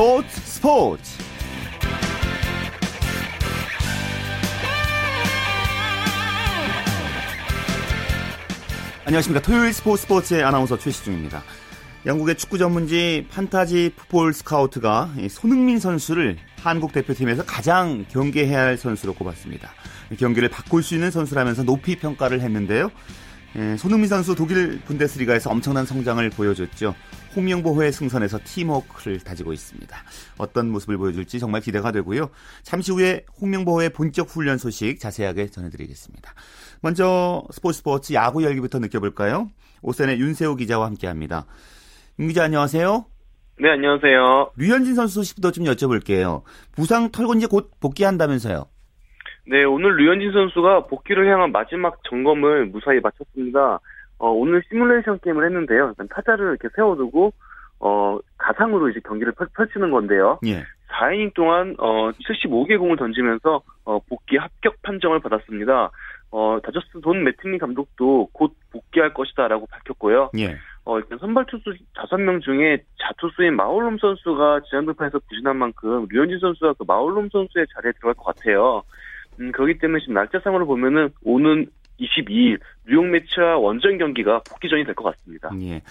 스포츠 스포츠 안녕하십니까 토요일 스포츠 스포츠의 아나운서 최시중입니다 영국의 축구 전문지 판타지 풋볼 스카우트가 손흥민 선수를 한국 대표팀에서 가장 경계해야 할 선수로 꼽았습니다. 경기를 바꿀 수 있는 선수라면서 높이 평가를 했는데요. 예, 손흥민 선수 독일 분데스리가에서 엄청난 성장을 보여줬죠. 홍명보호의 승선에서 팀워크를 다지고 있습니다. 어떤 모습을 보여줄지 정말 기대가 되고요. 잠시 후에 홍명보호의 본격 훈련 소식 자세하게 전해드리겠습니다. 먼저 스포츠 스포츠 야구 열기부터 느껴볼까요? 오센의 윤세호 기자와 함께합니다. 윤 기자 안녕하세요. 네, 안녕하세요. 류현진 선수 소식도 좀 여쭤볼게요. 부상 털고 이제 곧 복귀한다면서요? 네, 오늘 류현진 선수가 복귀를 향한 마지막 점검을 무사히 마쳤습니다. 어, 오늘 시뮬레이션 게임을 했는데요. 타자를 이렇게 세워두고 어, 가상으로 이제 경기를 펼, 치는 건데요. 예. 4이닝 동안 어, 75개 공을 던지면서 어, 복귀 합격 판정을 받았습니다. 어, 다저스 돈 매팅리 감독도 곧 복귀할 것이다라고 밝혔고요. 예. 어, 일단 선발 투수 5명 중에 자투수인 마울롬 선수가 지난 돌판에서 부진한 만큼 류현진 선수가 그 마울롬 선수의 자리에 들어갈 것 같아요. 음, 그렇기 때문에 지금 날짜상으로 보면은 오는 22일 뉴욕 매치와 원정 경기가 복귀전이 될 것 같습니다. 예.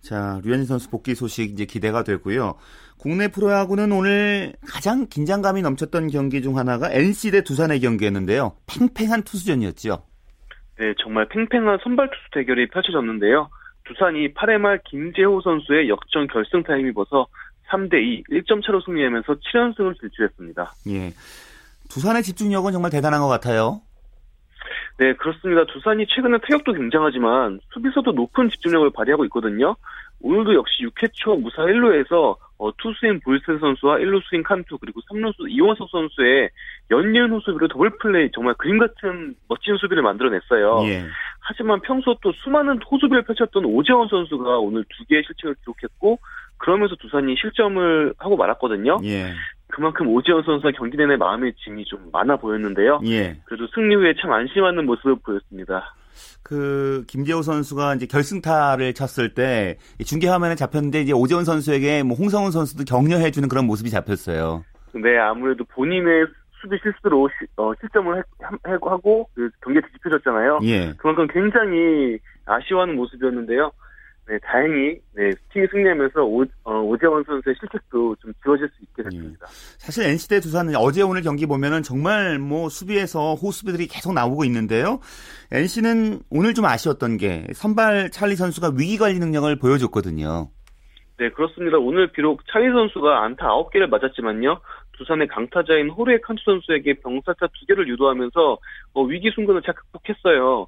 자, 류현진 선수 복귀 소식 이제 기대가 되고요. 국내 프로야구는 오늘 가장 긴장감이 넘쳤던 경기 중 하나가 NC 대 두산의 경기였는데요. 팽팽한 투수전이었죠. 네, 정말 팽팽한 선발 투수 대결이 펼쳐졌는데요. 두산이 8회 말 김재호 선수의 역전 결승 타임이 벗어 3대2 1점 차로 승리하면서 7연승을 질주했습니다. 예. 두산의 집중력은 정말 대단한 것 같아요. 네, 그렇습니다. 두산이 최근에 타격도 굉장하지만 수비서도 높은 집중력을 발휘하고 있거든요. 오늘도 역시 6회 초 무사 1루에서 어, 투수인 볼스 선수와 1루수인 칸투 그리고 3루수 이원석 선수의 연이은 호수비로 더블 플레이 정말 그림 같은 멋진 수비를 만들어냈어요. 예. 하지만 평소 또 수많은 호수비를 펼쳤던 오재원 선수가 오늘 두 개의 실책을 기록했고 그러면서 두산이 실점을 하고 말았거든요. 예. 그만큼 오재원 선수가 경기 내내 마음의 짐이 좀 많아 보였는데요. 예. 그래도 승리 후에 참 안심하는 모습을 보였습니다. 그 김재호 선수가 이제 결승타를 쳤을 때 중계 화면에 잡혔는데 이제 오재원 선수에게 뭐 홍성훈 선수도 격려해 주는 그런 모습이 잡혔어요. 네, 아무래도 본인의 수비 실수로 시, 어, 실점을 해, 하고 그 경기에 뒤집혀졌잖아요. 예. 그만큼 굉장히 아쉬워하는 모습이었는데요. 네, 다행히 네, 팀이 승리하면서 오, 어, 재원 선수의 실책도 좀 지워질 수 있게 됐습니다. 예. 사실 NC대 두산은 어제 오늘 경기 보면은 정말 뭐 수비에서 호수비들이 계속 나오고 있는데요. NC는 오늘 좀 아쉬웠던 게 선발 찰리 선수가 위기 관리 능력을 보여줬거든요. 네, 그렇습니다. 오늘 비록 찰리 선수가 안타 9개를 맞았지만요. 두산의 강타자인 호르의 칸투 선수에게 병사타 2개를 유도하면서 어, 위기 순간을 잘 극복했어요.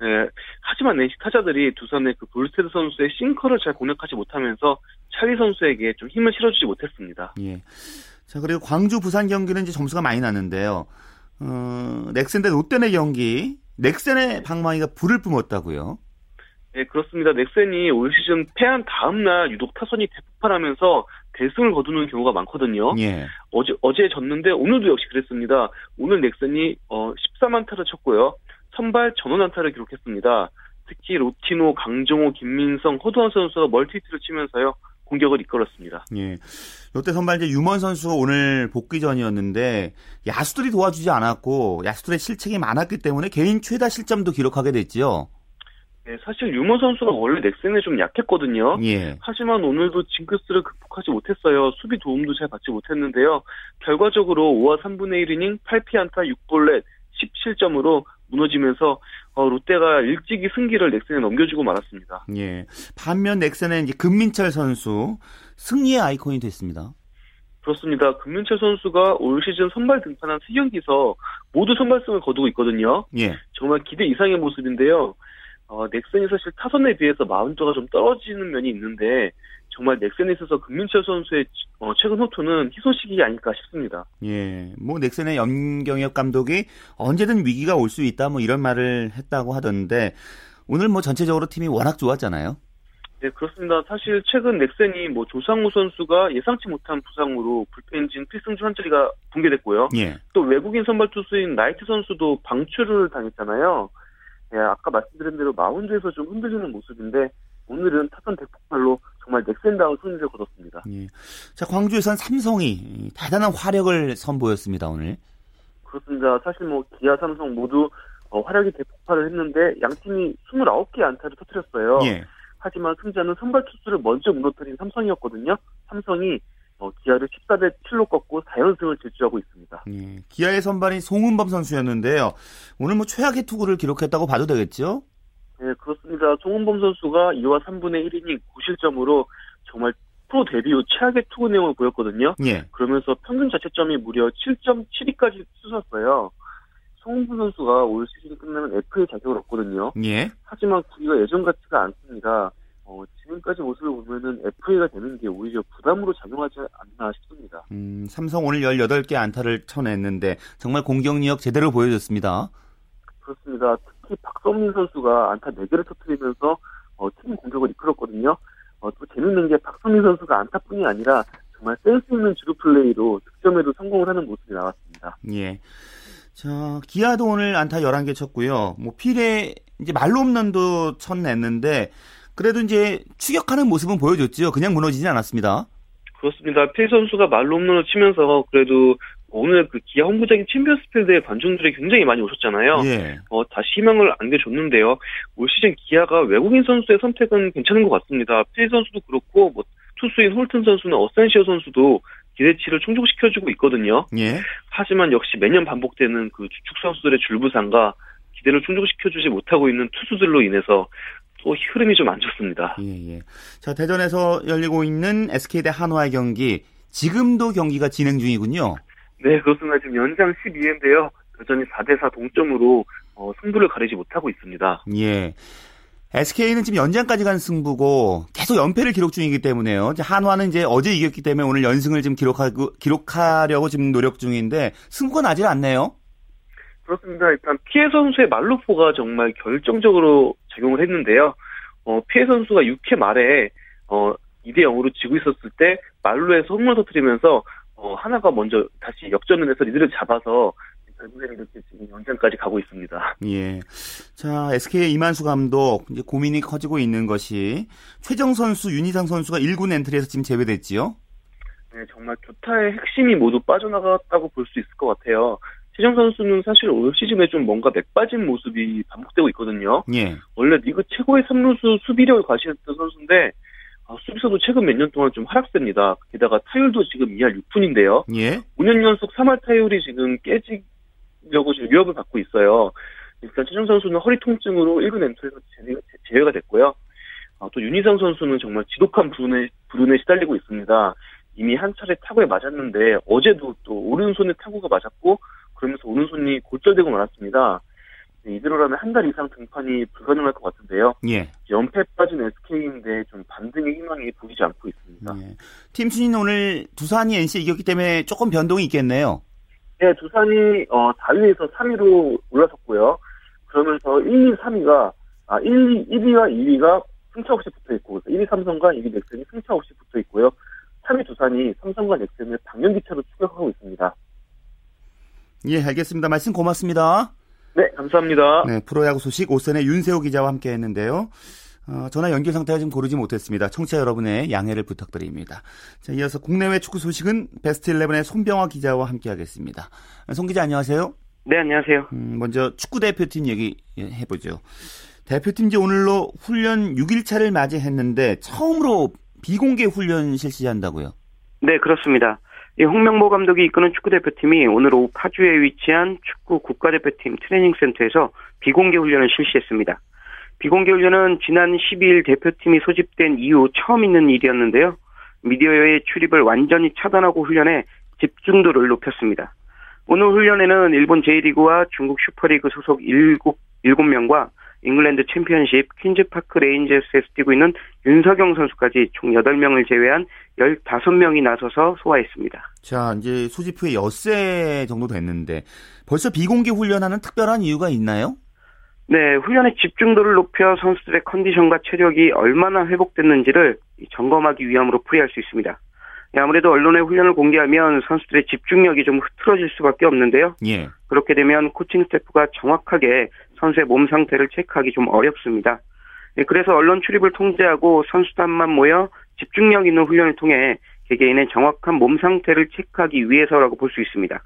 네, 하지만 NC 타자들이 두산의 그 볼스테드 선수의 싱커를 잘 공략하지 못하면서 찰리 선수에게 좀 힘을 실어주지 못했습니다. 예. 자 그리고 광주 부산 경기는 이제 점수가 많이 났는데요. 어, 넥센 대 롯데의 경기 넥센의 방망이가 불을 뿜었다고요. 네 그렇습니다. 넥센이 올 시즌 패한 다음 날 유독 타선이 대폭발하면서 대승을 거두는 경우가 많거든요. 예. 어제 어제 졌는데 오늘도 역시 그랬습니다. 오늘 넥센이 어 14만 타를 쳤고요. 선발 전원 안타를 기록했습니다. 특히 로티노, 강정호, 김민성, 허두한 선수가 멀티히트를 치면서요. 공격을 이끌었습니다. 예. 롯데 선발제 유먼 선수가 오늘 복귀 전이었는데 야수들이 도와주지 않았고 야수들의 실책이 많았기 때문에 개인 최다 실점도 기록하게 됐지요. 네, 사실 유먼 선수가 원래 넥센에 좀 약했거든요. 예. 하지만 오늘도 징크스를 극복하지 못했어요. 수비 도움도 잘 받지 못했는데요. 결과적으로 5와 3분의 1이닝 8피안타 6볼넷 17점으로 무너지면서 어, 롯데가 일찍이 승기를 넥센에 넘겨주고 말았습니다. 예. 반면 넥센의 이제 금민철 선수 승리의 아이콘이 됐습니다. 그렇습니다. 금민철 선수가 올 시즌 선발 등판한 세 경기에서 모두 선발승을 거두고 있거든요. 예. 정말 기대 이상의 모습인데요. 어, 넥센이 사실 타선에 비해서 마운드가 좀 떨어지는 면이 있는데 정말 넥센에 있어서 금민철 선수의 어, 최근 호투는 희소식이 아닐까 싶습니다. 예, 뭐 넥센의 염경엽 감독이 언제든 위기가 올 수 있다 뭐 이런 말을 했다고 하던데 오늘 뭐 전체적으로 팀이 워낙 좋았잖아요. 네, 그렇습니다. 사실 최근 넥센이 뭐 조상우 선수가 예상치 못한 부상으로 불펜진 필승주 한 자리가 붕괴됐고요. 예. 또 외국인 선발 투수인 나이트 선수도 방출을 당했잖아요. 예, 아까 말씀드린 대로 마운드에서 좀 흔들리는 모습인데 오늘은 타선 대폭발로 정말 넥센다운 승리를 거뒀습니다. 예. 자, 광주에선 삼성이 대단한 화력을 선보였습니다, 오늘. 그렇습니다. 사실 뭐 기아, 삼성 모두 어, 화력이 대폭발을 했는데 양 팀이 29개 안타를 터뜨렸어요. 예. 하지만 승자는 선발 투수를 먼저 무너뜨린 삼성이었거든요. 삼성이 어, 기아를 14대 7로 꺾고 4연승을 질주하고 있습니다. 예. 기아의 선발이 송은범 선수였는데요. 오늘 뭐 최악의 투구를 기록했다고 봐도 되겠죠? 네, 그렇습니다. 송은범 선수가 2와 3분의 1이닝 9실점으로 정말 프로 데뷔 후 최악의 투구 내용을 보였거든요. 예. 그러면서 평균 자책점이 무려 7.72까지 쑤셨어요. 송은범 선수가 올 시즌 끝나면 FA 자격을 얻거든요. 예. 하지만 구위가 예전 같지가 않습니다. 어, 지금까지 모습을 보면은 FA가 되는 게 오히려 부담으로 작용하지 않나 싶습니다. 음, 삼성 오늘 18개 안타를 쳐냈는데 정말 공격력 제대로 보여줬습니다. 그렇습니다. 특히 박성민 선수가 안타 4개를 터뜨리면서 어, 팀 공격을 이끌었거든요. 어, 또 재밌는 게 박성민 선수가 안타뿐이 아니라 정말 센스 있는 주루 플레이로 득점에도 성공을 하는 모습이 나왔습니다. 예. 자, 기아도 오늘 안타 11개 쳤고요. 뭐 필에 이제 말로 홈런도 쳤냈는데 그래도 이제 추격하는 모습은 보여줬죠. 그냥 무너지진 않았습니다. 그렇습니다. 필 선수가 말로 홈런을 치면서 그래도 오늘 그 기아 홈구장인 챔피언스필드에 관중들이 굉장히 많이 오셨잖아요. 예. 어, 다시 희망을 안겨줬는데요. 올 시즌 기아가 외국인 선수의 선택은 괜찮은 것 같습니다. 필 선수도 그렇고 뭐 투수인 홀튼 선수나 어센시오 선수도 기대치를 충족시켜주고 있거든요. 예. 하지만 역시 매년 반복되는 그 주축 선수들의 줄부상과 기대를 충족시켜주지 못하고 있는 투수들로 인해서 또 흐름이 좀 안 좋습니다. 예, 예. 자, 대전에서 열리고 있는 SK 대 한화의 경기 지금도 경기가 진행 중이군요. 네, 그렇습니다. 지금 연장 12회인데요. 여전히 4대4 동점으로 어, 승부를 가리지 못하고 있습니다. 예. SK는 지금 연장까지 간 승부고 계속 연패를 기록 중이기 때문에요. 이제 한화는 이제 어제 이겼기 때문에 오늘 연승을 지금 기록하고 기록하려고 지금 노력 중인데 승부가 나질 않네요. 그렇습니다. 일단 피해 선수의 말루포가 정말 결정적으로 작용을 했는데요. 어, 피해 선수가 6회 말에 어, 2대 0으로 지고 있었을 때 말루에서 홈런 터뜨리면서 어, 하나가 먼저 다시 역전을 해서 리드를 잡아서 결국에는 이렇게 지금 연장까지 가고 있습니다. 예. 자, SK의 이만수 감독 이제 고민이 커지고 있는 것이 최정 선수, 윤희상 선수가 1군 엔트리에서 지금 제외됐지요. 네, 정말 교타의 핵심이 모두 빠져나갔다고 볼 수 있을 것 같아요. 최정 선수는 사실 올 시즌에 좀 뭔가 맥 빠진 모습이 반복되고 있거든요. 예. 원래 리그 최고의 3루수 수비력을 과시했던 선수인데 아, 수비수도 최근 몇 년 동안 좀 하락세입니다. 게다가 타율도 지금 2할 6푼인데요. 예. 5년 연속 3할 타율이 지금 깨지려고 지금 위협을 받고 있어요. 일단 최정 선수는 허리 통증으로 1군 엔트에서 제외가 됐고요. 아, 또 윤희상 선수는 정말 지독한 불운에, 불운에 시달리고 있습니다. 이미 한 차례 타구에 맞았는데 어제도 또 오른손에 타구가 맞았고 그러면서 오른손이 골절되고 말았습니다. 이대로라면 한 달 이상 등판이 불가능할 것 같은데요. 예. 연패 빠진 SK인데 좀 반등의 희망이 보이지 않고 있습니다. 예. 팀 순위는 오늘 두산이 NC 이겼기 때문에 조금 변동이 있겠네요. 네, 두산이 어, 4위에서 3위로 올라섰고요. 그러면서 1, 2, 3위가 아 1, 1위와 2위가 승차 없이 붙어 있고 1위 삼성과 2위 넥센이 승차 없이 붙어 있고요. 3위 두산이 삼성과 넥센을 방연기차로 추격하고 있습니다. 예, 알겠습니다. 말씀 고맙습니다. 네, 감사합니다. 네, 프로야구 소식 오선의 윤세호 기자와 함께 했는데요. 어, 전화 연결 상태가 지금 고르지 못했습니다. 청취자 여러분의 양해를 부탁드립니다. 자, 이어서 국내외 축구 소식은 베스트 11의 손병화 기자와 함께 하겠습니다. 송 기자 안녕하세요. 네, 안녕하세요. 음, 먼저 축구 대표팀 얘기 해보죠. 대표팀 이 오늘로 훈련 6일차를 맞이했는데 처음으로 비공개 훈련 실시한다고요? 네, 그렇습니다. 이 홍명보 감독이 이끄는 축구대표팀이 오늘 오후 파주에 위치한 축구 국가대표팀 트레이닝센터에서 비공개 훈련을 실시했습니다. 비공개 훈련은 지난 12일 대표팀이 소집된 이후 처음 있는 일이었는데요. 미디어의 출입을 완전히 차단하고 훈련해 집중도를 높였습니다. 오늘 훈련에는 일본 J리그와 중국 슈퍼리그 소속 7, 7명과 잉글랜드 챔피언십 퀸즈파크 레인저스에서 뛰고 있는 윤석영 선수까지 총 8명을 제외한 15명이 나서서 소화했습니다. 자, 이제 소집 후에 엿새 정도 됐는데 벌써 비공개 훈련하는 특별한 이유가 있나요? 네, 훈련의 집중도를 높여 선수들의 컨디션과 체력이 얼마나 회복됐는지를 점검하기 위함으로 풀이할 수 있습니다. 아무래도 언론에 훈련을 공개하면 선수들의 집중력이 좀 흐트러질 수밖에 없는데요. 예. 그렇게 되면 코칭 스태프가 정확하게 선수의 몸 상태를 체크하기 좀 어렵습니다. 예, 그래서 언론 출입을 통제하고 선수단만 모여 집중력 있는 훈련을 통해 개개인의 정확한 몸 상태를 체크하기 위해서라고 볼 수 있습니다.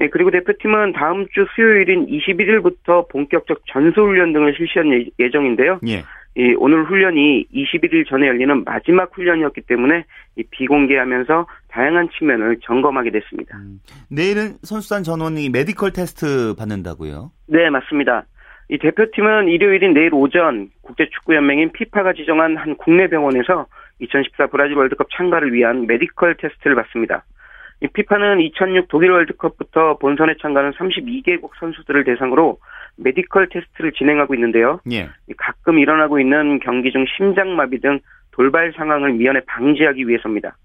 예, 그리고 대표팀은 다음 주 수요일인 21일부터 본격적 전술훈련 등을 실시할 예정인데요. 예. 이 오늘 훈련이 21일 전에 열리는 마지막 훈련이었기 때문에 이 비공개하면서 다양한 측면을 점검하게 됐습니다. 음, 내일은 선수단 전원이 medical test 받는다고요? 네, 맞습니다. 이 대표팀은 일요일인 내일 오전 국제축구연맹인 피파가 지정한 한 국내 병원에서 2014 브라질 월드컵 참가를 위한 메디컬 테스트를 받습니다. 이 피파는 2006 독일 월드컵부터 본선에 참가하는 32개국 선수들을 대상으로 메디컬 테스트를 진행하고 있는데요. 예. 가끔 일어나고 있는 경기 중 심장마비 등 돌발 상황을 미연에 방지하기 위해서입니다.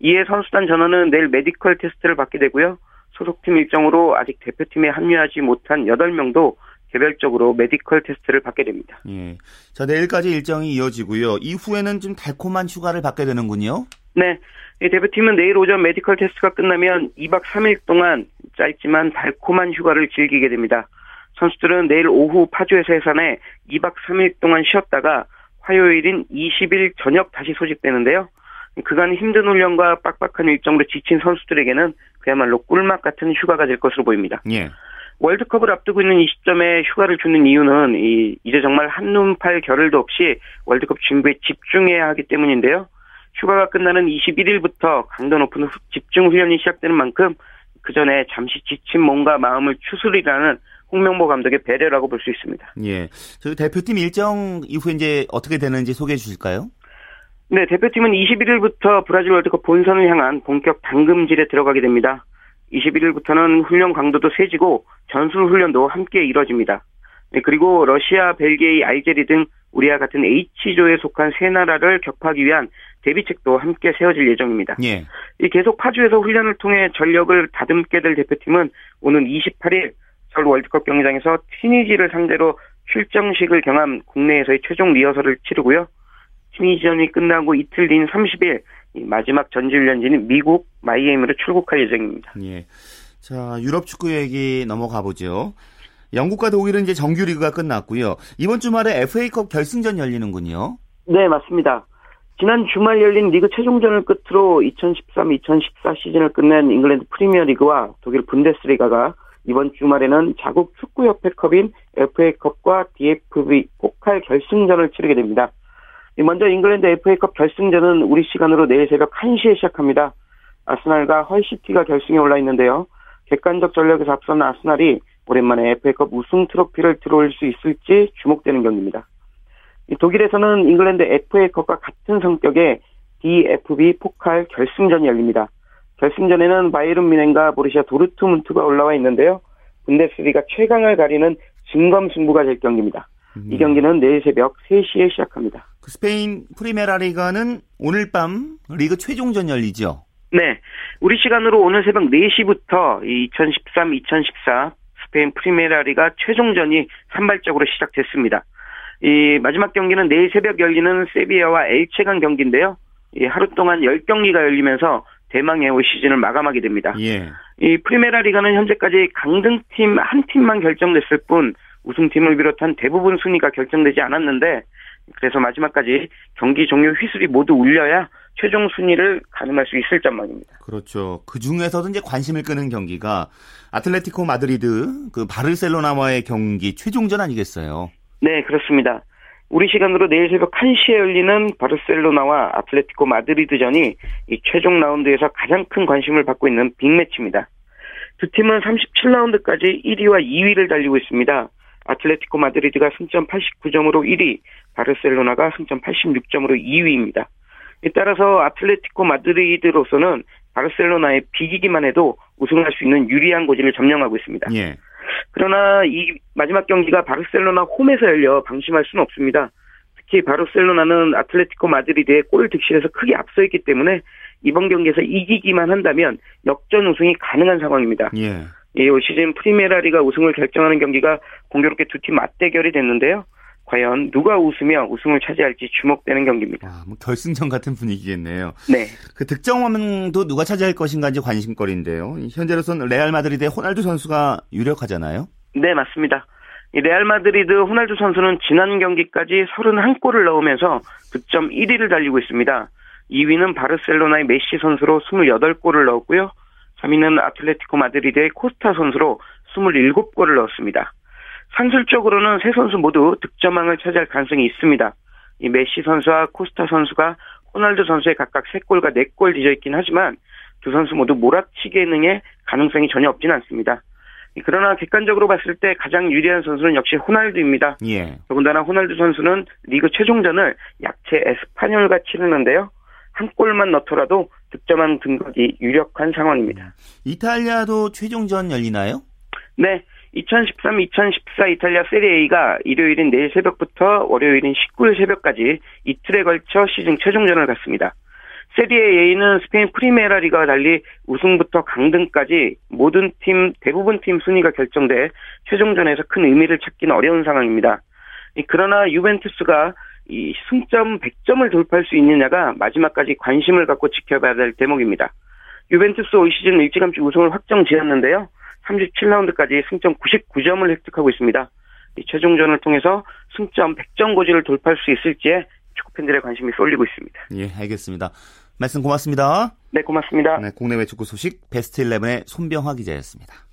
이에 선수단 전원은 내일 메디컬 테스트를 받게 되고요. 소속팀 일정으로 아직 대표팀에 합류하지 못한 8명도 개별적으로 메디컬 테스트를 받게 됩니다. 예. 자, 내일까지 일정이 이어지고요. 이후에는 좀 달콤한 휴가를 받게 되는군요. 네. 대표팀은 내일 오전 메디컬 테스트가 끝나면 2박 3일 동안 짧지만 달콤한 휴가를 즐기게 됩니다. 선수들은 내일 오후 파주에서 해산해 2박 3일 동안 쉬었다가 화요일인 20일 저녁 다시 소집되는데요. 그간 힘든 훈련과 빡빡한 일정으로 지친 선수들에게는 그야말로 꿀맛 같은 휴가가 될 것으로 보입니다. 예. 월드컵을 앞두고 있는 이 시점에 휴가를 주는 이유는 이, 이제 정말 한눈 팔 겨를도 없이 월드컵 준비에 집중해야 하기 때문인데요. 휴가가 끝나는 21일부터 강도 높은 집중 훈련이 시작되는 만큼 그 전에 잠시 지친 몸과 마음을 추스리라는 홍명보 감독의 배려라고 볼 수 있습니다. 예. 저희 대표팀 일정 이후에 이제 어떻게 되는지 소개해 주실까요? 네, 대표팀은 21일부터 브라질 월드컵 본선을 향한 본격 당금질에 들어가게 됩니다. 21일부터는 훈련 강도도 세지고 전술 훈련도 함께 이뤄집니다. 네, 그리고 러시아, 벨기에, 알제리 등 우리와 같은 H조에 속한 세 나라를 격파하기 위한 대비책도 함께 세워질 예정입니다. 예. 이 계속 파주에서 훈련을 통해 전력을 다듬게 될 대표팀은 오는 28일 서울 월드컵 경기장에서 튀니지를 상대로 출정식을 경한 국내에서의 최종 리허설을 치르고요. 튀니지전이 끝나고 이틀 뒤인 30일 마지막 전지훈련지인 미국 마이애미로 출국할 예정입니다. 예. 자, 유럽 축구 얘기 넘어가 보죠. 영국과 독일은 이제 정규 리그가 끝났고요. 이번 주말에 FA컵 결승전 열리는군요. 네, 맞습니다. 지난 주말 열린 리그 최종전을 끝으로 2013-2014 시즌을 끝낸 잉글랜드 프리미어 리그와 독일 분데스리가가 이번 주말에는 자국 축구협회컵인 FA컵과 DFB 포칼 결승전을 치르게 됩니다. 먼저 잉글랜드 FA컵 결승전은 우리 시간으로 내일 새벽 1시에 시작합니다. 아스날과 헐시티가 결승에 올라 있는데요. 객관적 전력에서 앞서는 아스날이 오랜만에 FA컵 우승 트로피를 들어올릴 수 있을지 주목되는 경기입니다. 독일에서는 잉글랜드 FA컵과 같은 성격의 DFB 포칼 결승전이 열립니다. 결승전에는 바이에른 뮌헨과 보르시아 도르트문트가 올라와 있는데요. 분데스리가 최강을 가리는 진검 승부가 될 경기입니다. 음. 이 경기는 내일 새벽 3시에 시작합니다. 그 스페인 프리메라 리가는 오늘 밤 리그 최종전 열리죠? 네. 우리 시간으로 오늘 새벽 4시부터 2013-2014 스페인 프리메라 리가 최종전이 산발적으로 시작됐습니다. 이 마지막 경기는 내일 새벽 열리는 세비야와 엘체 간 경기인데요. 이 하루 동안 10경기가 열리면서 대망의 올 시즌을 마감하게 됩니다. 예. 이 프리메라 리가는 현재까지 강등팀 한 팀만 결정됐을 뿐 우승팀을 비롯한 대부분 순위가 결정되지 않았는데 그래서 마지막까지 경기 종료 휘슬이 모두 울려야 최종 순위를 가늠할 수 있을 전망입니다. 그렇죠. 그 중에서도 이제 관심을 끄는 경기가 아틀레티코 마드리드 그 바르셀로나와의 경기 최종전 아니겠어요? 네, 그렇습니다. 우리 시간으로 내일 새벽 1시에 열리는 바르셀로나와 아틀레티코 마드리드전이 이 최종 라운드에서 가장 큰 관심을 받고 있는 빅매치입니다. 두 팀은 37라운드까지 1위와 2위를 달리고 있습니다. 아틀레티코 마드리드가 승점 89점으로 1위, 바르셀로나가 승점 86점으로 2위입니다. 따라서 아틀레티코 마드리드로서는 바르셀로나에 비기기만 해도 우승할 수 있는 유리한 고지를 점령하고 있습니다. 예. 그러나 이 마지막 경기가 바르셀로나 홈에서 열려 방심할 수는 없습니다. 특히 바르셀로나는 아틀레티코 마드리드에 골 득실에서 크게 앞서 있기 때문에 이번 경기에서 이기기만 한다면 역전 우승이 가능한 상황입니다. 예. 올 시즌 프리메라리가 우승을 결정하는 경기가 공교롭게 두 팀 맞대결이 됐는데요. 과연 누가 웃으며 우승을 차지할지 주목되는 경기입니다. 아, 뭐 결승전 같은 분위기겠네요. 네. 그 득점왕도 누가 차지할 것인가 이제 관심거리인데요. 현재로서는 레알 마드리드의 호날두 선수가 유력하잖아요. 네, 맞습니다. 이 레알 마드리드 호날두 선수는 지난 경기까지 31골을 넣으면서 득점 1위를 달리고 있습니다. 2위는 바르셀로나의 메시 선수로 28골을 넣었고요. 3위는 아틀레티코 마드리드의 코스타 선수로 27골을 넣었습니다. 산술적으로는 세 선수 모두 득점왕을 차지할 가능성이 있습니다. 이 메시 선수와 코스타 선수가 호날두 선수에 각각 3골과 4골 뒤져 있긴 하지만 두 선수 모두 몰아치기 능의 가능성이 전혀 없지는 않습니다. 그러나 객관적으로 봤을 때 가장 유리한 선수는 역시 호날두입니다. 예. 더군다나 호날두 선수는 리그 최종전을 약체 에스파뇰과 치르는데요. 한 골만 넣더라도 득점한 등극이 유력한 상황입니다. 이탈리아도 최종전 열리나요? 네. 2013-2014 이탈리아 세리에가 일요일인 내일 새벽부터 월요일인 19일 새벽까지 이틀에 걸쳐 시즌 최종전을 갖습니다. 세리에 A는 스페인 프리메라 리가와 달리 우승부터 강등까지 모든 팀, 대부분 팀 순위가 결정돼 최종전에서 큰 의미를 찾기는 어려운 상황입니다. 그러나 유벤투스가 이 승점 100점을 돌파할 수 있느냐가 마지막까지 관심을 갖고 지켜봐야 될 대목입니다. 유벤투스 올 시즌 일찌감치 우승을 확정 지었는데요. 37라운드까지 승점 99점을 획득하고 있습니다. 최종전을 통해서 승점 100점 고지를 돌파할 수 있을지에 축구 팬들의 관심이 쏠리고 있습니다. 예, 알겠습니다. 말씀 고맙습니다. 네, 고맙습니다. 네, 국내외 축구 소식 베스트 11의 손병화 기자였습니다.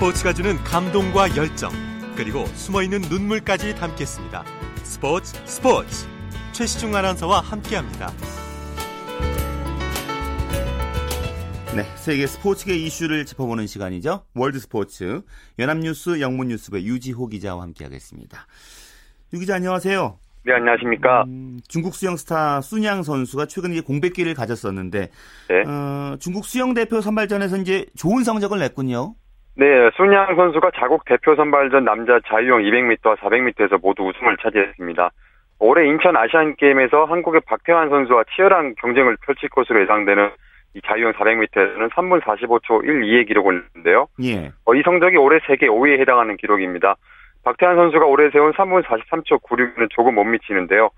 스포츠가 주는 감동과 열정, 그리고 숨어있는 눈물까지 담겠습니다. 스포츠 스포츠 최시중 아나운서와 함께합니다. 네, 세계 스포츠계 이슈를 짚어보는 시간이죠. 월드 스포츠 연합뉴스 영문뉴스부의 유지호 기자와 함께하겠습니다. 유 기자 안녕하세요. 네, 안녕하십니까. 음, 중국 수영 스타 쑨양 선수가 최근 이제 공백기를 가졌었는데 네. 어, 중국 수영 대표 선발전에서 이제 좋은 성적을 냈군요. 네, 쑨양 선수가 자국 대표 선발전 남자 자유형 200m와 400m에서 모두 우승을 차지했습니다. 올해 인천 아시안 게임에서 한국의 박태환 선수와 치열한 경쟁을 펼칠 것으로 예상되는 이 자유형 400m에서는 3분 45초 12의 기록을 냈는데요. 예. 어, 이 성적이 올해 세계 5위에 해당하는 기록입니다. 박태환 선수가 올해 세운 3분 43초 96은 조금 못 미치는데요.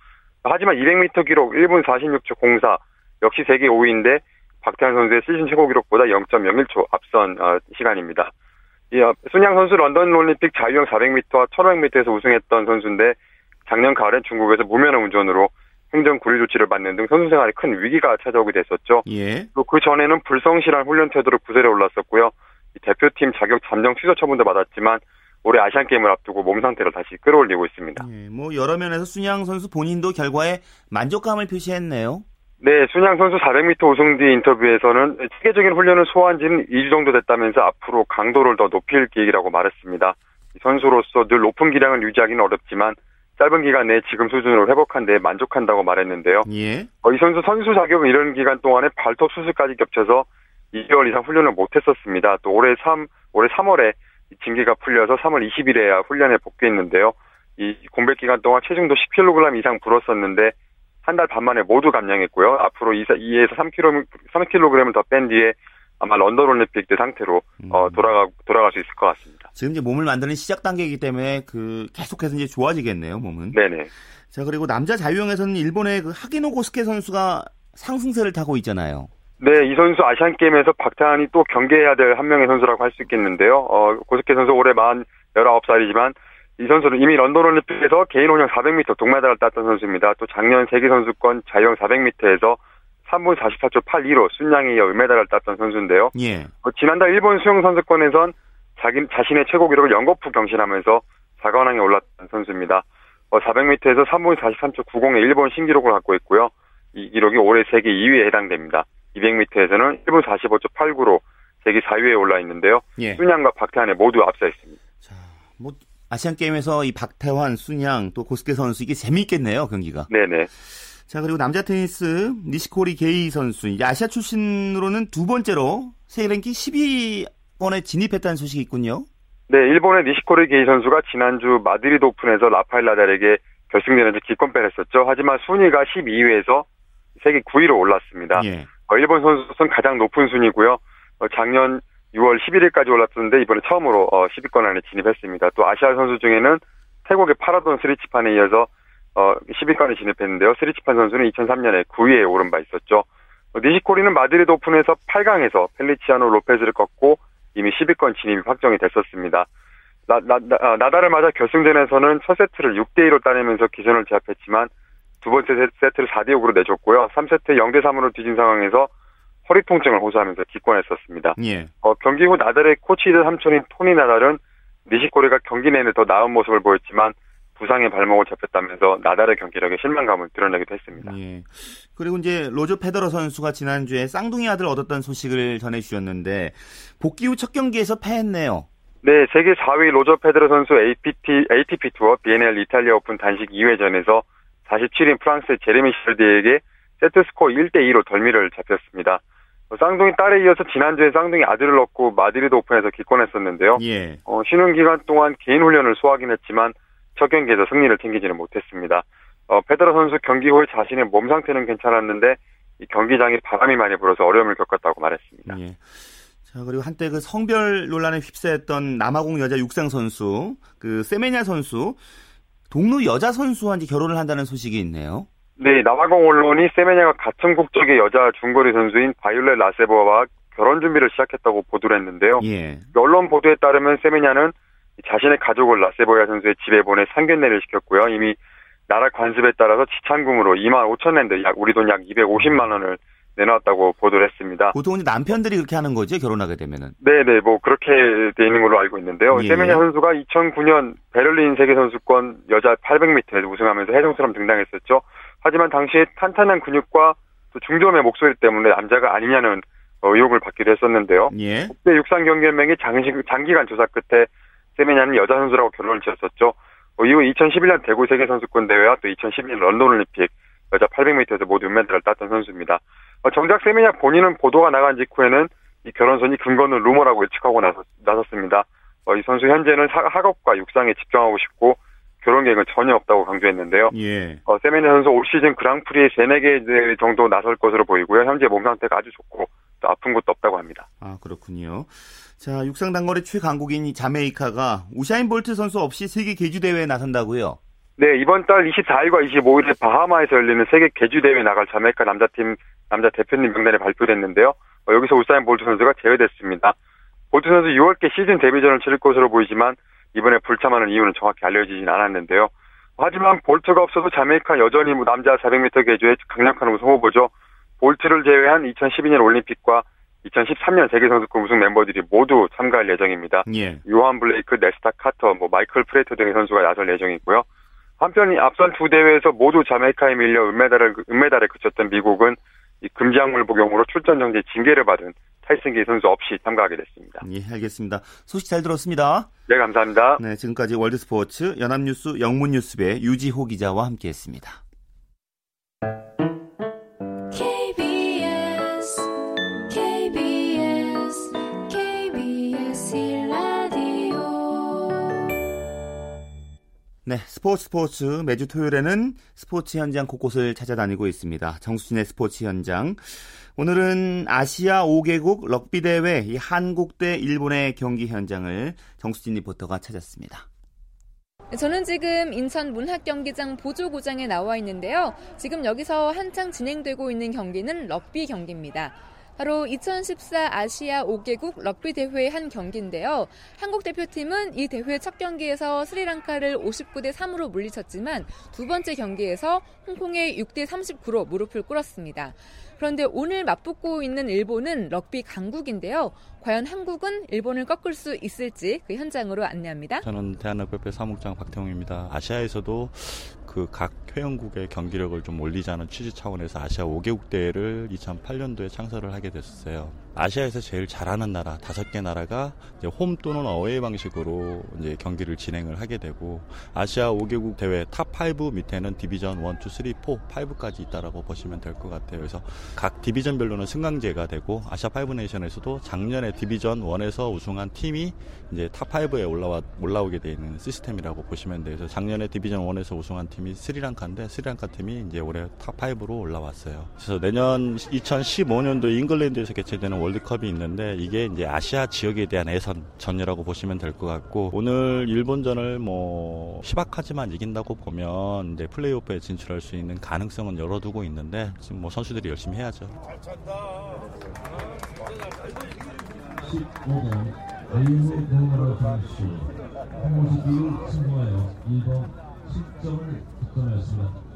하지만 200m 기록 1분 46초 04 역시 세계 5위인데 박태환 선수의 시즌 최고 기록보다 0.01초 앞선 어, 시간입니다. 이 어, 순양 선수 런던 올림픽 자유형 400m와 1500m에서 우승했던 선수인데 작년 가을엔 중국에서 무면허 운전으로 행정 구류 조치를 받는 등 선수 생활에 큰 위기가 찾아오게 됐었죠. 예. 그 전에는 불성실한 훈련 태도로 구설에 올랐었고요. 대표팀 자격 잠정 취소 처분도 받았지만 올해 아시안 게임을 앞두고 몸 상태를 다시 끌어올리고 있습니다. 예, 뭐 여러 면에서 순양 선수 본인도 결과에 만족감을 표시했네요. 네, 순양 선수 400m 우승 뒤 인터뷰에서는 체계적인 훈련을 소화한 지는 2주 정도 됐다면서 앞으로 강도를 더 높일 계획이라고 말했습니다. 선수로서 늘 높은 기량을 유지하기는 어렵지만 짧은 기간 내에 지금 수준으로 회복한 데 만족한다고 말했는데요. 예. 어, 이 선수 선수 자격은 이런 기간 동안에 발톱 수술까지 겹쳐서 2개월 이상 훈련을 못했었습니다. 또 올해 3 올해 3월에 징계가 풀려서 3월 20일에야 훈련에 복귀했는데요. 이 공백 기간 동안 체중도 10kg 이상 불었었는데 한 달 반 만에 모두 감량했고요. 앞으로 2에서 3kg 3kg을 더 뺀 뒤에 아마 런던 올림픽 때 상태로 어, 음. 돌아가 돌아갈 수 있을 것 같습니다. 지금 이제 몸을 만드는 시작 단계이기 때문에 그 계속해서 이제 좋아지겠네요, 몸은. 네네. 자 그리고 남자 자유형에서는 일본의 그 하기노 고스케 선수가 상승세를 타고 있잖아요. 네, 이 선수 아시안 게임에서 박태환이 또 경계해야 될 한 명의 선수라고 할 수 있겠는데요. 어, 고스케 선수 올해 만 19살이지만 이 선수는 이미 런던 올림픽에서 개인 혼영 400m 동메달을 땄던 선수입니다. 또 작년 세계 선수권 자유형 400m에서 3분 44초 82로 순양에 이어 은메달을 땄던 선수인데요. 예. 어, 지난달 일본 수영 선수권에선 자기 자신의 최고 기록을 연거푸 경신하면서 4관왕에 올랐던 선수입니다. 어, 400m에서 3분 43초 90의 일본 신기록을 갖고 있고요. 이 기록이 올해 세계 2위에 해당됩니다. 200m에서는 1분 45초 89로 세계 4위에 올라 있는데요. 예. 순양과 박태환에 모두 앞서 있습니다. 자, 뭐 아시안 게임에서 이 박태환, 순양 또 고스케 선수 이게 재미있겠네요 경기가. 네네. 자, 그리고 남자 테니스 니시코리 게이 선수. 이제 아시아 출신으로는 두 번째로 세계 랭킹 12번에 진입했다는 소식이 있군요. 네, 일본의 니시코리 게이 선수가 지난주 마드리드 오픈에서 라파엘 나달에게 결승전에서 기권패를 했었죠. 하지만 순위가 12위에서 세계 9위로 올랐습니다. 예. 어, 일본 선수는 가장 높은 순위고요. 어, 작년 6월 11위까지 올랐었는데 이번에 처음으로 어, 10위권 안에 진입했습니다. 또 아시아 선수 중에는 태국의 파라돈 스리치판에 이어서 어, 10위권에 진입했는데요. 스리치판 선수는 2003년에 9위에 오른 바 있었죠. 어, 니시코리는 마드리드 오픈에서 8강에서 펠리치아노 로페즈를 꺾고 이미 10위권 진입이 확정이 됐었습니다. 나, 나, 나, 아, 나달을 맞아 결승전에서는 첫 세트를 6대2로 따내면서 기선을 제압했지만 두 번째 세트를 4대6으로 내줬고요. 3세트 0대3으로 뒤진 상황에서 허리 통증을 호소하면서 기권했었습니다. 예. 어, 경기 후 나달의 코치이자 삼촌인 토니 나달은 니시코리가 경기 내내 더 나은 모습을 보였지만 부상의 발목을 잡혔다면서 나달의 경기력에 실망감을 드러내기도 했습니다. 예. 그리고 이제 로저 페더러 선수가 지난주에 쌍둥이 아들을 얻었던 소식을 전해주셨는데 복귀 후 첫 경기에서 패했네요. 네, 세계 4위 로저 페더러 선수 APT, ATP 투어 BNL 이탈리아 오픈 단식 2회전에서 47위인 프랑스의 제레미 샤르디에게 세트스코어 1대2로 덜미를 잡혔습니다. 쌍둥이 딸에 이어서 지난주에 쌍둥이 아들을 얻고 마드리드 오픈에서 기권했었는데요. 예. 어, 쉬는 기간 동안 개인 훈련을 소화하긴 했지만 첫 경기에서 승리를 챙기지는 못했습니다. 어, 페더러 선수 경기 후에 자신의 몸 상태는 괜찮았는데 이 경기장에 바람이 많이 불어서 어려움을 겪었다고 말했습니다. 예. 자, 그리고 한때 그 성별 논란에 휩싸였던 남아공 여자 육상 선수, 그 세메냐 선수, 동료 여자 선수와 이제 결혼을 한다는 소식이 있네요. 네, 남아공 언론이 세메냐가 같은 국적의 여자 중거리 선수인 바이올렛 라세보와 결혼 준비를 시작했다고 보도를 했는데요. 예. 언론 보도에 따르면 세메냐는 자신의 가족을 라세보야 선수의 집에 보내 상견례를 시켰고요. 이미 나라 관습에 따라서 지참금으로 2만 5천 랜드, 약 우리 돈 약 250만 원을 내놨다고 보도를 했습니다. 보통 이제 남편들이 그렇게 하는 거죠, 결혼하게 되면은. 네네, 뭐 그렇게 돼 있는 걸로 알고 있는데요. 예. 세메냐 선수가 2009년 베를린 세계선수권 여자 800m에서 우승하면서 해동처럼 등장했었죠. 하지만 당시에 탄탄한 근육과 또 중저음의 목소리 때문에 남자가 아니냐는 의혹을 받기도 했었는데요. 예. 국제 육상 경기연맹이 장시, 장기간 조사 끝에 세메냐는 여자 선수라고 결론을 지었었죠. 어, 이후 2011년 대구 세계선수권 대회와 또 2012년 런던 올림픽 여자 800m에서 모두 은메달을 땄던 선수입니다. 어, 정작 세메냐 본인은 보도가 나간 직후에는 이 결혼선이 근거는 루머라고 예측하고 나섰, 나섰습니다. 어, 이 선수 현재는 사, 학업과 육상에 집중하고 싶고 결혼 계획은 전혀 없다고 강조했는데요. 예. 어, 세메냐 선수 올 시즌 그랑프리에 3, 4개 대회 정도 나설 것으로 보이고요. 현재 몸 상태가 아주 좋고 또 아픈 것도 없다고 합니다. 아, 그렇군요. 자, 육상 단거리 최강국인 이 자메이카가 우사인 볼트 선수 없이 세계 계주 대회에 나선다고요? 네, 이번 달 24일과 25일에 바하마에서 열리는 세계 계주 대회 나갈 자메이카 남자팀 남자 대표팀 명단이 발표됐는데요. 어, 여기서 우사인 볼트 선수가 제외됐습니다. 볼트 선수 6월께 시즌 데뷔전을 치를 것으로 보이지만 이번에 불참하는 이유는 정확히 알려지진 않았는데요. 하지만 볼트가 없어도 자메이카 여전히 뭐 남자 400m 계주의 강력한 우승 후보죠. 볼트를 제외한 2012년 올림픽과 2013년 세계선수권 우승 멤버들이 모두 참가할 예정입니다. 예. 요한 블레이크, 네스타 카터, 뭐 마이클 프레이터 등의 선수가 나설 예정이고요. 한편 이 앞선 두 대회에서 모두 자메이카에 밀려 은메달을 은메달에 그쳤던 미국은 이 금지약물 복용으로 출전 정지 징계를 받은 타이슨 게이 선수 없이 참가하게 됐습니다. 예, 알겠습니다. 소식 잘 들었습니다. 네, 감사합니다. 네, 지금까지 월드스포츠 연합뉴스 영문뉴스부 유지호 기자와 함께했습니다. 네, 스포츠 스포츠 매주 토요일에는 스포츠 현장 곳곳을 찾아다니고 있습니다. 정수진의 스포츠 현장. 오늘은 아시아 5개국 럭비 대회 이 한국 대 일본의 경기 현장을 정수진 리포터가 찾았습니다. 저는 지금 인천 문학경기장 보조구장에 나와 있는데요. 지금 여기서 한창 진행되고 있는 경기는 럭비 경기입니다. 바로 2014 아시아 5개국 럭비 대회의 한 경기인데요. 한국 대표팀은 이 대회 첫 경기에서 스리랑카를 59대 3으로 물리쳤지만 두 번째 경기에서 홍콩에 6대 39로 무릎을 꿇었습니다. 그런데 오늘 맞붙고 있는 일본은 럭비 강국인데요. 과연 한국은 일본을 꺾을 수 있을지 그 현장으로 안내합니다. 저는 대한협회 사무장 박태홍입니다. 아시아에서도 그 각 회원국의 경기력을 좀 올리자는 취지 차원에서 아시아 5개국 대회를 2008년도에 창설을 하게 됐어요. 아시아에서 제일 잘하는 나라 다섯 개 나라가 홈 또는 어웨이 방식으로 이제 경기를 진행을 하게 되고 아시아 5개국 대회 top 5 밑에는 division 1, 2, 3, 4, 5까지 있다라고 보시면 될 것 같아요. 그래서 각 division별로는 승강제가 되고 아시아 5 nation에서도 작년에 division 1에서 우승한 팀이 이제 top 5에 올라와 올라오게 되어 있는 시스템이라고 보시면 돼요. 그래서 작년에 division 1에서 우승한 팀이 스리랑카인데 스리랑카 팀이 이제 올해 top 5로 올라왔어요. 그래서 내년 2015년도 잉글랜드에서 개최되는 월드컵이 있는데 이게 이제 아시아 지역에 대한 예선전이라고 보시면 될 것 같고 오늘 일본전을 뭐 희박하지만 이긴다고 보면 이제 플레이오프에 진출할 수 있는 가능성은 열어두고 있는데 지금 뭐 선수들이 열심히 해야죠. 15번 에이브 대나라 선수 152를 승부하여 1번 10점을 득점하였습니다.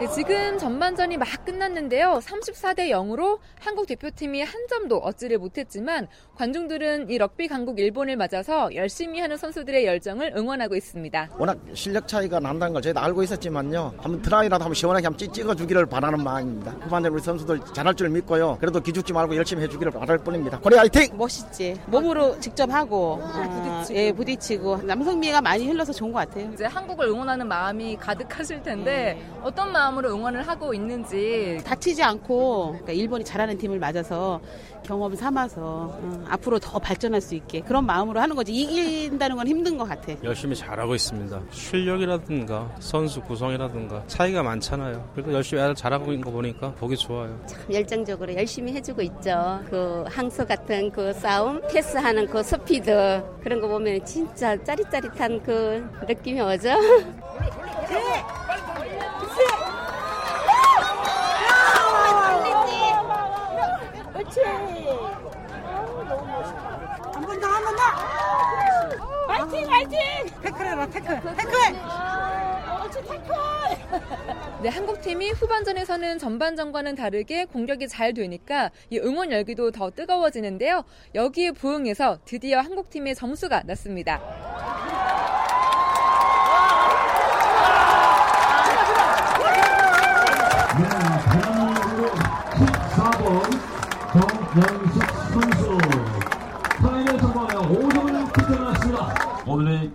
네, 지금 전반전이 막 끝났는데요. 34대 0으로 한국 대표팀이 한 점도 얻지를 못했지만 관중들은 이 럭비 강국 일본을 맞아서 열심히 하는 선수들의 열정을 응원하고 있습니다. 워낙 실력 차이가 난다는 걸 저희도 알고 있었지만요. 한번 트라이라도 한번 시원하게 한번 찍어주기를 바라는 마음입니다. 후반전 우리 선수들 잘할 줄 믿고요. 그래도 기죽지 말고 열심히 해주기를 바랄 뿐입니다. 코리아 화이팅! 멋있지. 몸으로 직접 하고 어, 예 부딪히고 남성미가 많이 흘러서 좋은 것 같아요. 이제 한국을 응원하는 마음이 가득하실 텐데 어떤 마음 으로 응원을 하고 있는지 다치지 않고 그러니까 일본이 잘하는 팀을 맞아서 경험 삼아서 어, 앞으로 더 발전할 수 있게 그런 마음으로 하는 거지 이긴다는 건 힘든 것 같아. 열심히 잘하고 있습니다. 실력이라든가 선수 구성이라든가 차이가 많잖아요. 그래도 열심히 잘하고 있는 거 보니까 보기 좋아요. 참 열정적으로 열심히 해주고 있죠. 그 항소 같은 그 싸움, 패스하는 그 스피드 그런 거 보면 진짜 짜릿짜릿한 그 느낌이 오죠. 그렇지. 한번 더, 한 번 더. 화이팅, 화이팅. 태클해라, 태클, 태클. 그렇지, 태클. 네, 한국 팀이 후반전에서는 전반전과는 다르게 공격이 잘 되니까 이 응원 열기도 더 뜨거워지는데요. 여기에 부응해서 드디어 한국 팀의 점수가 났습니다.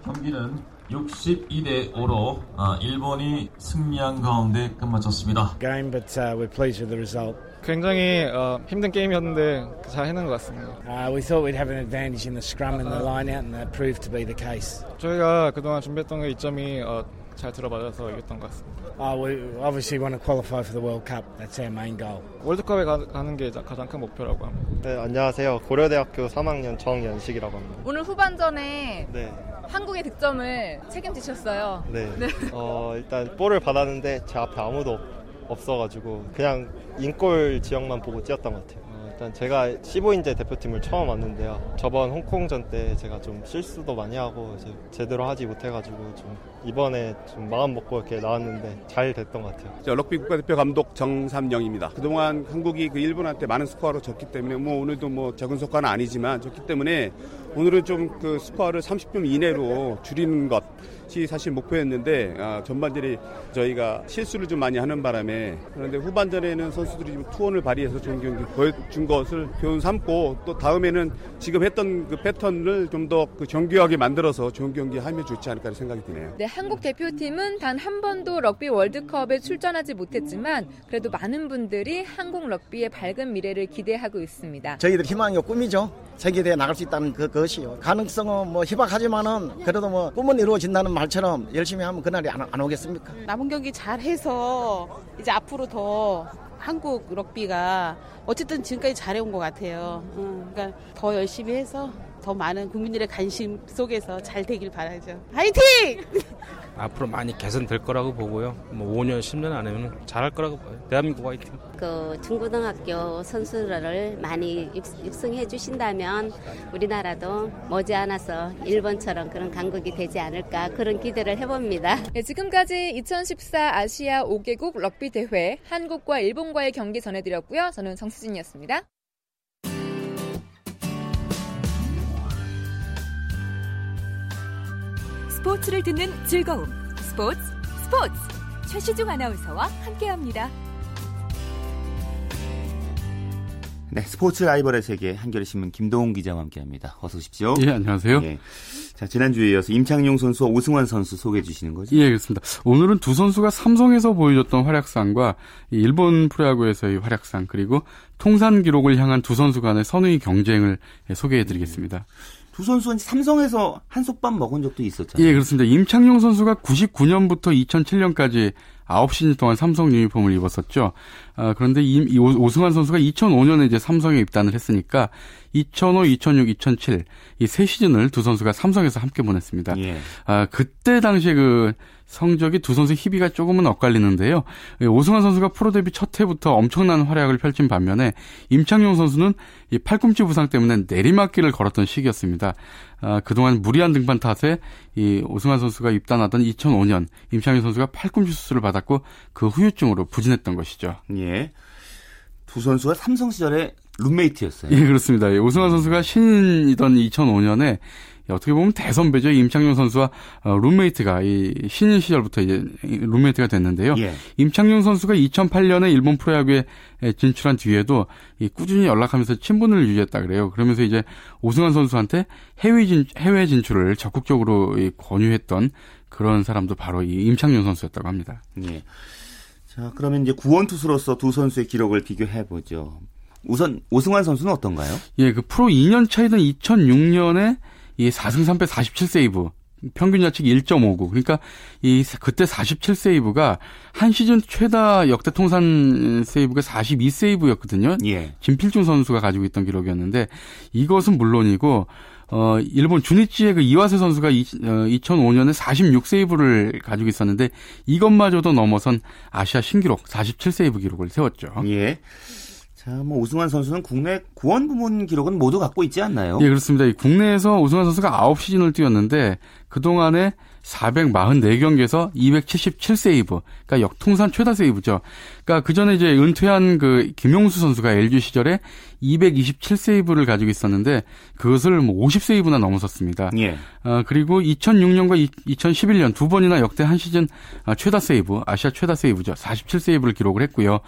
경기는 62대 5로 일본이 승리한 가운데 끝마쳤습니다. game, but uh, we're pleased with the result. 굉장히 어, 힘든 게임이었는데 잘 해낸 것 같습니다. Uh, we thought we'd have an advantage in the scrum and the line out, and that proved to be the case. 저희가 그동안 준비했던 게 이점이 어, 잘 들어맞아서 이겼던 것 같습니다. Uh, we obviously want to qualify for the World Cup. That's our main goal. 월드컵에 가, 가는 게 가장 큰 목표라고 합니다. 네, 안녕하세요. 고려대학교 3학년 정연식이라고 합니다. 오늘 후반전에 네. 한국의 득점을 책임지셨어요. 네. 어, 일단 볼을 받았는데 제 앞에 아무도 없, 없어가지고 그냥 인골 지역만 보고 뛰었던 것 같아요. 어, 일단 제가 15인제 대표팀을 처음 왔는데요. 저번 홍콩전 때 제가 좀 실수도 많이 하고 제대로 하지 못해가지고 좀 이번에 좀 마음 먹고 이렇게 나왔는데 잘 됐던 것 같아요. 저 럭비 국가대표 감독 정삼영입니다. 그동안 한국이 그 일본한테 많은 스코어로 졌기 때문에 뭐 오늘도 뭐 적은 스코어는 아니지만 졌기 때문에 오늘은 좀 그 스코어를 30점 이내로 줄이는 것 이 사실 목표였는데 아, 전반전에 저희가 실수를 좀 많이 하는 바람에 그런데 후반전에는 선수들이 좀 투혼을 발휘해서 좋은 경기 보여준 것을 교훈 삼고 또 다음에는 지금 했던 그 패턴을 좀 더 그 정교하게 만들어서 좋은 경기 하면 좋지 않을까 생각이 드네요. 네, 한국 대표팀은 단 한 번도 럭비 월드컵에 출전하지 못했지만 그래도 많은 분들이 한국 럭비의 밝은 미래를 기대하고 있습니다. 저희들 희망이고 꿈이죠. 세계대회 나갈 수 있다는 그, 그것이요. 가능성은 뭐 희박하지만은 그래도 뭐 꿈은 이루어진다는 말처럼 열심히 하면 그날이 안, 안 오겠습니까? 남은 경기 잘 해서 이제 앞으로 더 한국 럭비가 어쨌든 지금까지 잘해온 것 같아요. 음, 그러니까 더 열심히 해서 더 많은 국민들의 관심 속에서 잘 되길 바라죠. 화이팅! 앞으로 많이 개선될 거라고 보고요. 뭐 5년, 10년 안에는 잘할 거라고 봐요. 대한민국 화이팅. 그 중고등학교 선수를 많이 육, 육성해 주신다면 우리나라도 머지않아서 일본처럼 그런 강국이 되지 않을까 그런 기대를 해봅니다. 네, 지금까지 2014 아시아 5개국 럭비 대회 한국과 일본과의 경기 전해드렸고요. 저는 정수진이었습니다. 스포츠를 듣는 즐거움. 스포츠, 스포츠. 최시중 아나운서와 함께합니다. 네, 스포츠 라이벌의 세계 한겨레 신문 김동훈 기자와 함께합니다. 어서 오십시오. 예, 안녕하세요. 예. 자, 지난주에 이어서 임창용 선수와 오승환 선수 소개해 주시는 거죠? 예, 그렇습니다. 오늘은 두 선수가 삼성에서 보여줬던 활약상과 일본 프로야구에서의 활약상 그리고 통산 기록을 향한 두 선수 간의 선의 경쟁을 소개해 드리겠습니다. 두 선수는 삼성에서 한솥밥 먹은 적도 있었잖아요. 예, 그렇습니다. 임창용 선수가 99년부터 2007년까지 9시즌 동안 삼성 유니폼을 입었었죠. 아, 그런데 이, 이 오- 오승환 선수가 2005년에 이제 삼성에 입단을 했으니까 2005, 2006, 2007 이 세 시즌을 두 선수가 삼성에서 함께 보냈습니다. 예. 아, 그때 당시에 그 성적이 두 선수 희비가 조금은 엇갈리는데요. 예, 오승환 선수가 프로 데뷔 첫 해부터 엄청난 활약을 펼친 반면에 임창용 선수는 이 팔꿈치 부상 때문에 내리막길을 걸었던 시기였습니다. 아, 그동안 무리한 등판 탓에 이 오승환 선수가 입단하던 2005년 임창용 선수가 팔꿈치 수술을 받았고 그 후유증으로 부진했던 것이죠. 예. 두 선수가 삼성 시절에 룸메이트였어요. 예, 그렇습니다. 예, 오승환 선수가 신인이던 2005년에 어떻게 보면 대선배죠. 임창용 선수와 어, 룸메이트가 이 신인 시절부터 이제 룸메이트가 됐는데요. 예. 임창용 선수가 2008년에 일본 프로야구에 진출한 뒤에도 이 꾸준히 연락하면서 친분을 유지했다 그래요. 그러면서 이제 오승환 선수한테 해외 진 해외 진출을 적극적으로 이 권유했던 그런 사람도 바로 이 임창용 선수였다고 합니다. 예. 자, 그러면 이제 구원 투수로서 두 선수의 기록을 비교해 보죠. 우선 오승환 선수는 어떤가요? 예, 그 프로 2년 차이던 2006년에 이 4승 3패 47세이브. 평균 자책 1.59. 그러니까 이 그때 47 세이브가 한 시즌 최다 역대 통산 세이브가 42 세이브였거든요. 예. 진필준 선수가 가지고 있던 기록이었는데 이것은 물론이고 어 일본 주니치의 그 이와세 선수가 이, 어, 2005년에 46 세이브를 가지고 있었는데 이것마저도 넘어선 아시아 신기록 47 세이브 기록을 세웠죠. 예. 자, 뭐 오승환 선수는 국내 구원 부문 기록은 모두 갖고 있지 않나요? 예, 그렇습니다. 이 국내에서 오승환 선수가 9시즌을 뛰었는데 그동안에 444경기에서 277세이브. 그러니까 역통산 최다 세이브죠. 그러니까 그 전에 이제 은퇴한 그 김용수 선수가 LG 시절에 227세이브를 가지고 있었는데 그것을 뭐 50세이브나 넘어섰습니다. 예. 어, 그리고 2006년과 2011년 두 번이나 역대 한 시즌 아, 최다 세이브, 아시아 최다 세이브죠. 47세이브를 기록을 했고요.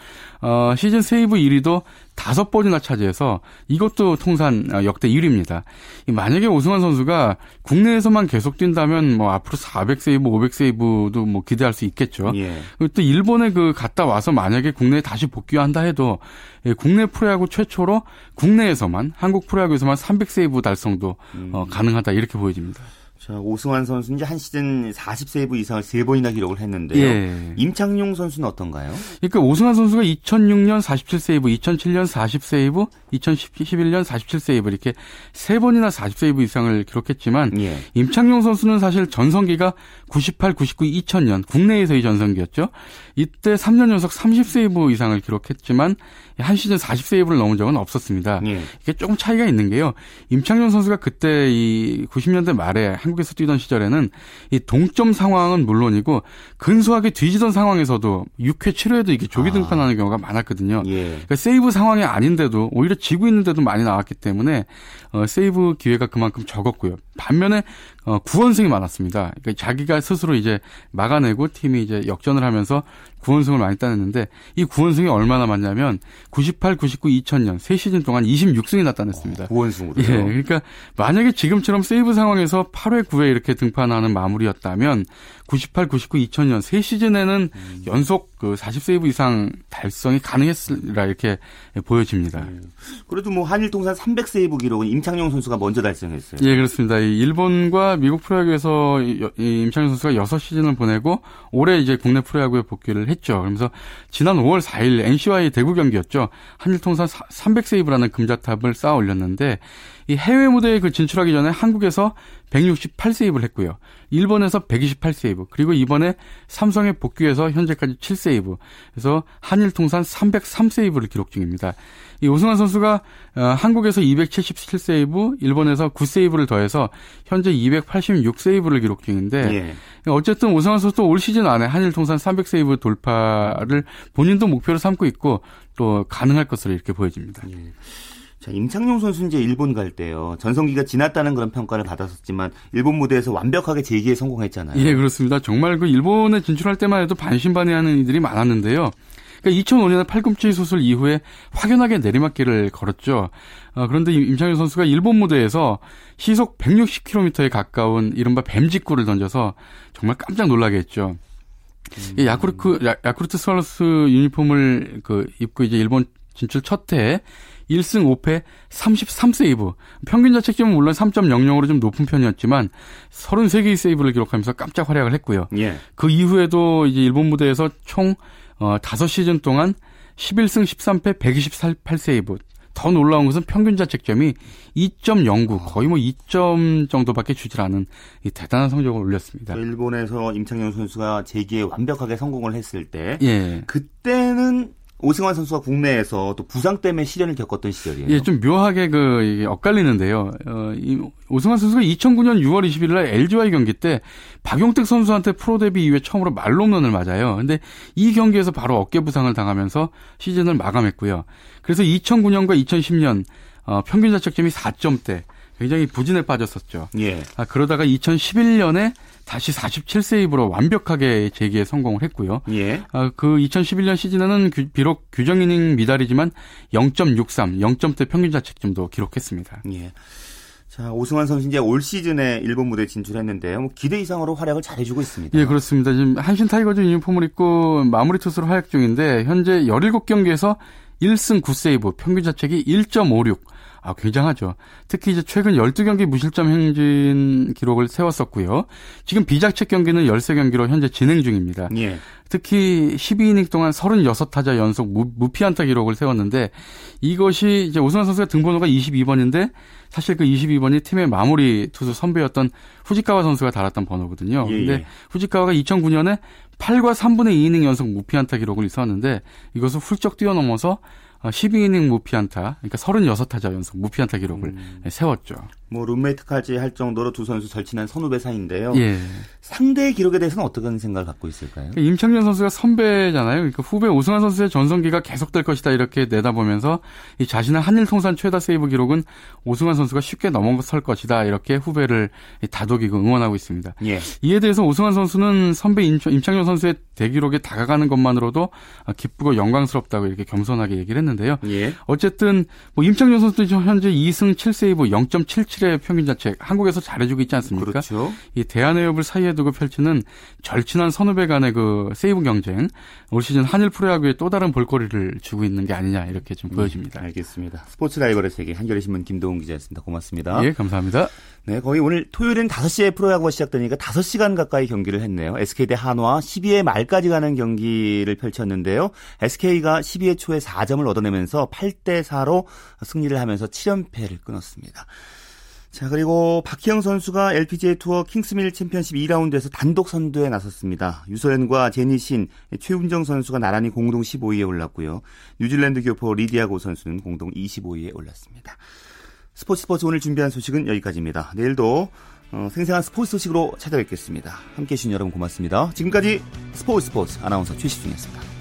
어, 시즌 세이브 1위도 다섯 번이나 차지해서 이것도 통산 아, 역대 1위입니다. 만약에 오승환 선수가 국내에서만 계속 뛴다면 뭐 앞으로 400세이브, 500세이브도 뭐 기대할 수 있겠죠. 예. 그리고 또 일본에 그 갔다 와서 만약에 국내에 다시 복귀한다 해도 예, 국내 프로야구 최초로 국내에서만 한국 프로야구에서만 300세이브 달성도 어, 가능하다 이렇게 보여집니다. 자, 오승환 선수는 이제 한 시즌 40세이브 이상을 세 번이나 기록을 했는데요. 예. 임창용 선수는 어떤가요? 그러니까 오승환 선수가 2006년 47세이브, 2007년 40세이브, 2011년 47세이브 이렇게 세 번이나 40세이브 이상을 기록했지만 예. 임창용 선수는 사실 전성기가 98, 99, 2000년 국내에서의 전성기였죠. 이때 3년 연속 30세이브 이상을 기록했지만 한 시즌 40세이브를 넘은 적은 없었습니다. 예. 이게 조금 차이가 있는 게요. 임창용 선수가 그때 이 90년대 말에 한국에서 뛰던 시절에는 이 동점 상황은 물론이고 근소하게 뒤지던 상황에서도 6회, 7회에도 이게 조기 등판하는 경우가 많았거든요. 예. 그러니까 세이브 상황이 아닌데도 오히려 지고 있는데도 많이 나왔기 때문에 어, 세이브 기회가 그만큼 적었고요. 반면에 어, 구원승이 많았습니다. 그러니까 자기가 스스로 이제 막아내고 팀이 이제 역전을 하면서 구원승을 많이 따냈는데 이 구원승이 얼마나 많냐면 98, 99, 2000년 세 시즌 동안 26승이나 따냈습니다. 구원승으로요? 예, 그러니까 만약에 지금처럼 세이브 상황에서 8회, 9회 이렇게 등판하는 마무리였다면 98, 99, 2000년 세 시즌에는 연속 그 40세이브 이상 달성이 가능했으리라 이렇게 보여집니다. 그래도 뭐 한일 통산 300세이브 기록은 임창용 선수가 먼저 달성했어요. 예, 그렇습니다. 이 일본과 미국 프로야구에서 임창용 선수가 6시즌을 보내고 올해 이제 국내 프로야구에 복귀를 했죠. 그러면서 지난 5월 4일 NC와의 대구 경기였죠. 한일 통산 300세이브라는 금자탑을 쌓아 올렸는데 이 해외 무대에 그 진출하기 전에 한국에서 168세이브를 했고요. 일본에서 128세이브, 그리고 이번에 삼성에 복귀해서 현재까지 7세이브. 그래서 한일 통산 303세이브를 기록 중입니다. 이 오승환 선수가 어, 한국에서 277세이브, 일본에서 9세이브를 더해서 현재 286세이브를 기록 중인데 예. 어쨌든 오승환 선수도 올 시즌 안에 한일 통산 300세이브 돌파를 본인도 목표로 삼고 있고 또 가능할 것으로 이렇게 보여집니다. 자, 임창용 선수 이제 일본 갈 때요. 전성기가 지났다는 그런 평가를 받았었지만 일본 무대에서 완벽하게 재기에 성공했잖아요. 예, 그렇습니다. 정말 그 일본에 진출할 때만 해도 반신반의하는 이들이 많았는데요. 그러니까 2005년에 팔꿈치 수술 이후에 확연하게 내리막길을 걸었죠. 어, 그런데 임- 임창용 선수가 일본 무대에서 시속 160km에 가까운 이른바 뱀직구를 던져서 정말 깜짝 놀라게 했죠. 이 야쿠르트 야, 야쿠르트 스왈로스 유니폼을 그 입고 이제 일본 진출 첫 해에 1승 5패 33세이브. 평균 자책점은 물론 3.00으로 좀 높은 편이었지만 33개의 세이브를 기록하면서 깜짝 활약을 했고요. 예. 그 이후에도 이제 일본 무대에서 총 어, 5시즌 동안 11승 13패 128세이브. 더 놀라운 것은 평균 자책점이 2.09, 거의 뭐 2점 정도밖에 주질 않은 이 대단한 성적을 올렸습니다. 일본에서 임창용 선수가 재기에 완벽하게 성공을 했을 때 예. 그때는 오승환 선수가 국내에서 또 부상 때문에 시련을 겪었던 시절이에요. 예, 좀 묘하게 그 엇갈리는데요. 어, 이 오승환 선수가 2009년 6월 20일 날 LG와의 경기 때 박용택 선수한테 프로 데뷔 이후에 처음으로 말로 홈런을 맞아요. 근데 이 경기에서 바로 어깨 부상을 당하면서 시즌을 마감했고요. 그래서 2009년과 2010년 어, 평균 자책점이 4점대 굉장히 부진에 빠졌었죠. 예. 아, 그러다가 2011년에 다시 47세이브로 완벽하게 재기에 성공을 했고요. 예. 아, 그 2011년 시즌에는 규- 비록 규정 이닝 미달이지만 0.63, 0점대 평균 자책점도 기록했습니다. 예. 자, 오승환 선수 이제 올 시즌에 일본 무대 진출했는데요. 뭐 기대 이상으로 활약을 잘해주고 있습니다. 예, 그렇습니다. 지금 한신 타이거즈 유니폼을 입고 마무리 투수로 활약 중인데 현재 17경기에서 1승 9세이브, 평균 자책이 1.56. 아, 굉장하죠. 특히 이제 최근 12경기 무실점 행진 기록을 세웠었고요. 지금 비자책 경기는 13경기로 현재 진행 중입니다. 예. 특히 12이닝 동안 36타자 연속 무, 무피안타 기록을 세웠는데 이것이 이제 오승환 선수가 등번호가 22번인데 사실 그 22번이 팀의 마무리 투수 선배였던 후지카와 선수가 달았던 번호거든요. 예, 근데 예. 후지카와가 2009년에 8과 3분의 2이닝 연속 무피안타 기록을 있었는데 이것을 훌쩍 뛰어넘어서 12이닝 무피안타, 그러니까 36타자 연속 무피안타 기록을 음. 세웠죠. 뭐 룸메이트까지 할 정도로 두 선수 절친한 선후배 사이인데요. 예. 상대의 기록에 대해서는 어떤 생각을 갖고 있을까요? 그러니까 임창현 선수가 선배잖아요. 그러니까 후배 오승환 선수의 전성기가 계속될 것이다 이렇게 내다보면서 이 자신의 한일 통산 최다 세이브 기록은 오승환 선수가 쉽게 넘어설 것이다 이렇게 후배를 다독이고 응원하고 있습니다. 예. 이에 대해서 오승환 선수는 선배 임창- 임창현 선수의 대기록에 다가가는 것만으로도 기쁘고 영광스럽다고 이렇게 겸손하게 얘기를 했는데요. 예. 어쨌든 뭐 임창현 선수도 현재 2승 7세이브 0.77의 평균 자책 한국에서 잘해주고 있지 않습니까? 그렇죠. 이 대한해협을 사이에 두고 펼치는 절친한 선후배 간의 그 세이브 경쟁 올 시즌 한일 프로야구에 또 다른 볼거리를 주고 있는 게 아니냐 이렇게 좀 보여집니다. 알겠습니다. 스포츠 라이벌의 세계 한겨레 신문 김동훈 기자였습니다. 고맙습니다. 예, 감사합니다. 네, 거의 오늘 토요일엔 5시에 프로야구가 시작되니까 5시간 가까이 경기를 했네요. SK 대 한화 12회 말까지 가는 경기를 펼쳤는데요. SK가 12회 초에 4점을 얻어내면서 8대 4로 승리를 하면서 7연패를 끊었습니다. 자, 그리고 박희영 선수가 LPGA 투어 킹스밀 챔피언십 2라운드에서 단독 선두에 나섰습니다. 유소연과 제니신, 최훈정 선수가 나란히 공동 15위에 올랐고요. 뉴질랜드 교포 리디아고 선수는 공동 25위에 올랐습니다. 스포츠 스포츠 오늘 준비한 소식은 여기까지입니다. 내일도 어, 생생한 스포츠 소식으로 찾아뵙겠습니다. 함께해 주신 여러분 고맙습니다. 지금까지 스포츠 스포츠 아나운서 최시중이었습니다.